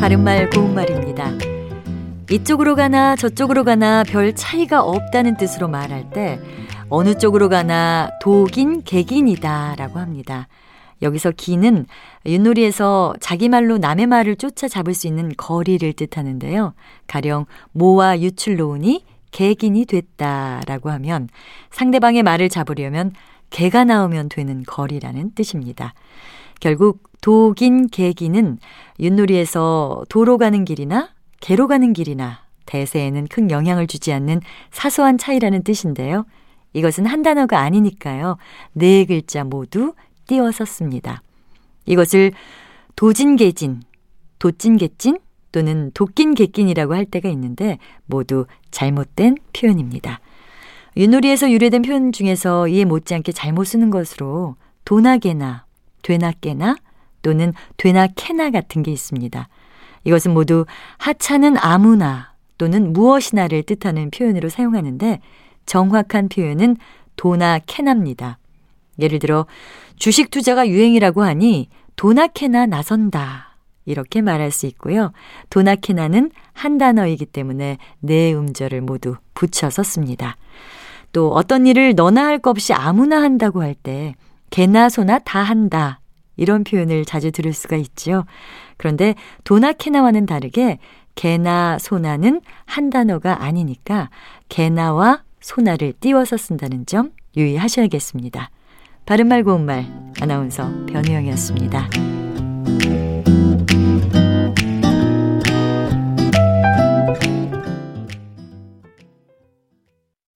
바른말 고운말입니다. 이쪽으로 가나 저쪽으로 가나 별 차이가 없다는 뜻으로 말할 때 어느 쪽으로 가나 독인 객인이다 라고 합니다. 여기서 기는 윷놀이에서 자기 말로 남의 말을 쫓아 잡을 수 있는 거리를 뜻하는데요. 가령 모와 유출 놓으니 객인이 됐다라고 하면 상대방의 말을 잡으려면 개가 나오면 되는 거리라는 뜻입니다. 결국 독인 객인은 윷놀이에서 도로 가는 길이나 개로 가는 길이나 대세에는 큰 영향을 주지 않는 사소한 차이라는 뜻인데요. 이것은 한 단어가 아니니까요. 네 글자 모두 띄워서 씁니다. 이것을 도진개진, 도찐개찐 또는 도낀개낀이라고 할 때가 있는데 모두 잘못된 표현입니다. 윷놀이에서 유래된 표현 중에서 이에 못지않게 잘못 쓰는 것으로 도나개나, 되나 깨나 또는 되나 캐나 같은 게 있습니다. 이것은 모두 하찮은 아무나 또는 무엇이나를 뜻하는 표현으로 사용하는데 정확한 표현은 도나 캐나입니다. 예를 들어 주식 투자가 유행이라고 하니 도나 캐나 나선다. 이렇게 말할 수 있고요. 도나 캐나는 한 단어이기 때문에 네 음절을 모두 붙여서 씁니다. 또 어떤 일을 너나 할 것 없이 아무나 한다고 할 때 개나 소나 다 한다. 이런 표현을 자주 들을 수가 있죠 그런데 도나 캐나와는 다르게 개나 소나는 한 단어가 아니니까 개나와 소나를 띄워서 쓴다는 점 유의하셔야겠습니다. 바른말 고운말 아나운서 변희영이었습니다.